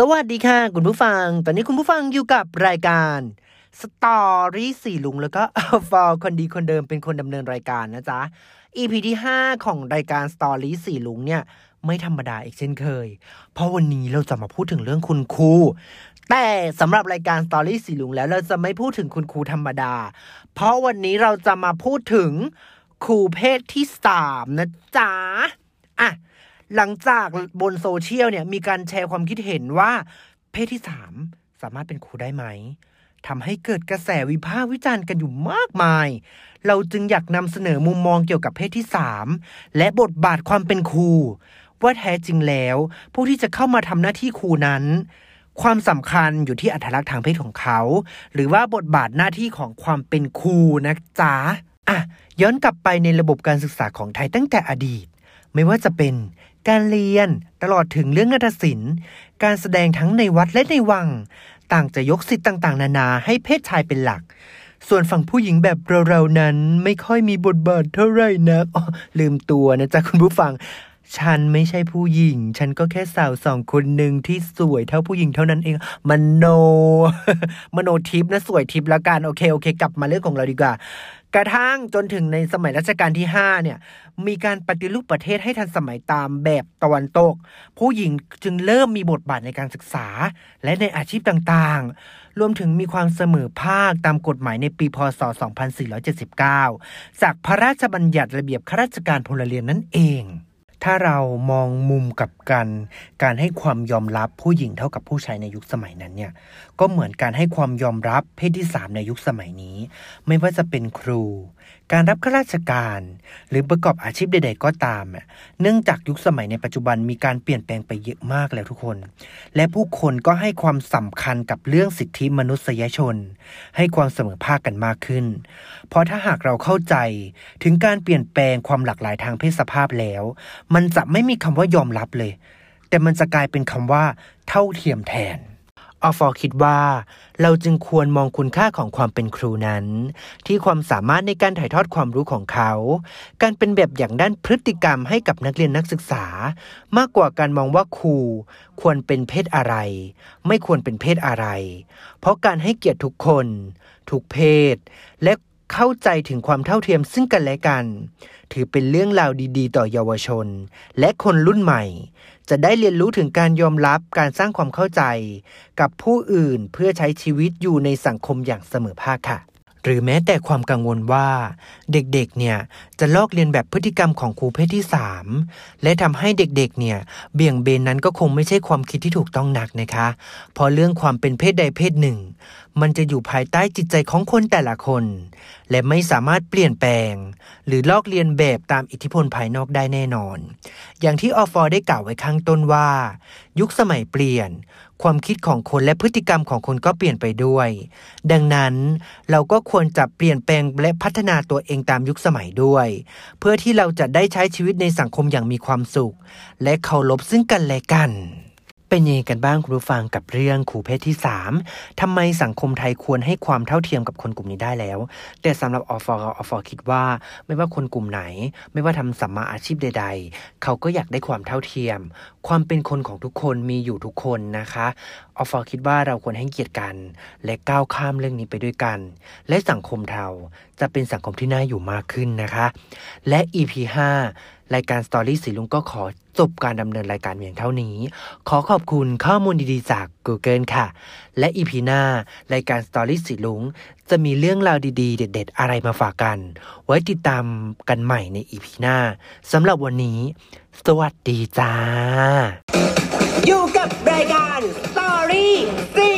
สวัสดีค่ะ คุณผู้ฟัง ตอนนี้คุณผู้ฟังอยู่กับรายการ Story สีรุ้ง แล้วก็ฟอร์คนดีคนเดิมเป็นคนดำเนินรายการนะจ๊ะ EP ที่ 5 ของรายการ Story สีรุ้งเนี่ย ไม่ธรรมดาอีกเช่นเคย เพราะวันนี้เราจะมาพูดถึงเรื่องคุณครูแต่สำหรับรายการ Story สีรุ้งแล้วเราจะไม่พูดถึงคุณครูธรรมดา เพราะวันนี้เราจะมาพูดถึงครูเพศที่สามนะจ๊ะอะ หลังจากบนโซเชียลเนี่ยมีการแชร์ความคิดเห็นว่า เพศที่สามสามารถเป็นครูได้ไหมทำให้เกิดกระแสวิพากษ์วิจารณ์กันอยู่มากมาย เราจึงอยากนำเสนอมุมมองเกี่ยวกับเพศที่สามและบทบาทความเป็นครูว่าแท้จริงแล้ว ผู้ที่จะเข้ามาทำหน้าที่ครูนั้น ความสำคัญอยู่ที่อัตลักษณ์ทางเพศของเขา หรือว่าบทบาทหน้าที่ของความเป็นครูนะจ๊ะอะย้อนกลับไปในระบบการศึกษาของไทยตั้งแต่อดีต ไม่ว่าจะเป็น การเรียนตลอดถึงเรื่องนาฏศิลป์ การแสดงทั้งในวัดและในวัง ต่างจะยกสิทธิ์ต่างๆ นานาให้เพศชายเป็นหลัก ส่วนฝั่งผู้หญิงแบบเราๆนั้นไม่ค่อยมีบทบาทเท่าไหร่นักลืมตัวนะจ๊ะคุณผู้ฟัง ฉันไม่ใช่ผู้หญิง ฉันก็แค่สาวสองคนหนึ่งที่สวยเท่าผู้หญิงเท่านั้นเอง มโน มโนทิพนะสวยทิพล้วกัน โอเค โอเค กลับมาเรื่องของเราดีกว่า กระทั่งจนถึงในสมัยรัชกาลที่ 5 เนี่ย มีการปฏิรูปประเทศให้ทันสมัยตามแบบตะวันตก ผู้หญิงจึงเริ่มมีบทบาทในการศึกษา และในอาชีพต่างๆ รวมถึงมีความเสมอภาคตามกฎหมายในปีพศ 2479 จากพระราชบัญญัติระเบียบข้าราชการพลเรือนนั่นเอง ถ้าเรามองมุมกับกันการให้ความยอมรับผู้หญิงเท่ากับผู้ชายในยุคสมัยนั้นเนี่ยก็เหมือนการให้ความยอมรับเพศที่ 3 ในยุคสมัยนี้ ไม่ว่าจะเป็นครู การรับข้าราชการ หรือประกอบอาชีพใด ๆ ก็ตาม เนื่องจากยุคสมัยในปัจจุบันมีการเปลี่ยนแปลงไปเยอะมากแล้วทุกคน และผู้คนก็ให้ความสำคัญกับเรื่องสิทธิมนุษยชน ให้ความเสมอภาคกันมากขึ้น เพราะถ้าหากเราเข้าใจถึงการเปลี่ยนแปลงความหลากหลายทางเพศสภาพแล้วมันจะไม่มีคำว่ายอมรับเลย แต่มันจะกลายเป็นคำว่า เท่าเทียมแทนอฟอคิดว่า เราจึงควรมองคุณค่าของความเป็นครูนั้น ที่ความสามารถในการถ่ายทอดความรู้ของเขา การเป็นแบบอย่างด้านพฤติกรรมให้กับนักเรียนนักศึกษา มากกว่าการมองว่าครูควรเป็นเพศอะไร ไม่ควรเป็นเพศอะไร เพราะการให้เกียรติทุกคน ทุกเพศ และ เข้าใจถึงความเท่าเทียมซึ่งกันและกัน ถือเป็นเรื่องราวดีๆ ต่อเยาวชน และคนรุ่นใหม่ จะได้เรียนรู้ถึงการยอมรับการสร้างความเข้าใจ กับผู้อื่นเพื่อใช้ชีวิตอยู่ในสังคมอย่างเสมอภาคค่ะ หรือแม้แต่ความกังวลว่า เด็กๆ เนี่ยจะลอกเลียนแบบพฤติกรรมของครูเพศที่ 3 และทำให้เด็กๆ เนี่ยเบี่ยงเบนนั้นก็คงไม่ใช่ความคิดที่ถูกต้องนักนะคะ เพราะเรื่องความเป็นเพศใดเพศหนึ่ง มันจะอยู่ภายใต้จิตใจของคนแต่ละคน และไม่สามารถเปลี่ยนแปลง หรือลอกเลียนแบบตามอิทธิพลภายนอกได้แน่นอน อย่างที่ออฟอร์ได้กล่าวไว้ข้างต้นว่า ยุคสมัยเปลี่ยน ความคิดของคนและพฤติกรรมของคนก็เปลี่ยนไปด้วย ดังนั้นเราก็ควรจะเปลี่ยนแปลงและพัฒนาตัวเองตามยุคสมัยด้วย เพื่อที่เราจะได้ใช้ชีวิตในสังคมอย่างมีความสุข และเคารพซึ่งกันและกัน เป็นยังไงกันบ้างคุณผู้ฟังกับเรื่องขู่เพศที่ 3ทำไมสังคมไทยควรให้ความเท่าเทียมกับคนกลุ่มนี้ได้แล้ว แต่สำหรับอฟออฟอคิดว่า ไม่ว่าคนกลุ่มไหน ไม่ว่าทำสัมมาอาชีพใด ๆ เขาก็อยากได้ความเท่าเทียม ความเป็นคนของทุกคนมีอยู่ทุกคนนะคะอฟอคิดว่าเราควรให้เกียรติกัน และก้าวข้ามเรื่องนี้ไปด้วยกัน และสังคมเราจะเป็นสังคมที่น่าอยู่มากขึ้นนะคะ และ EP 5 รายการ Story สีลุงก็ขอจบการดำเนินรายการเพียงเท่านี้ ขอขอบคุณข้อมูลดีๆจาก Google ค่ะ และ EP หน้ารายการ Story สีลุงจะมีเรื่องราวดีๆ เด็ด ๆ อะไรมาฝากกัน ไว้ติดตามกันใหม่ใน EP หน้าสำหรับวันนี้ สวัสดีจ้า อยู่กับรายการสตอรี่สี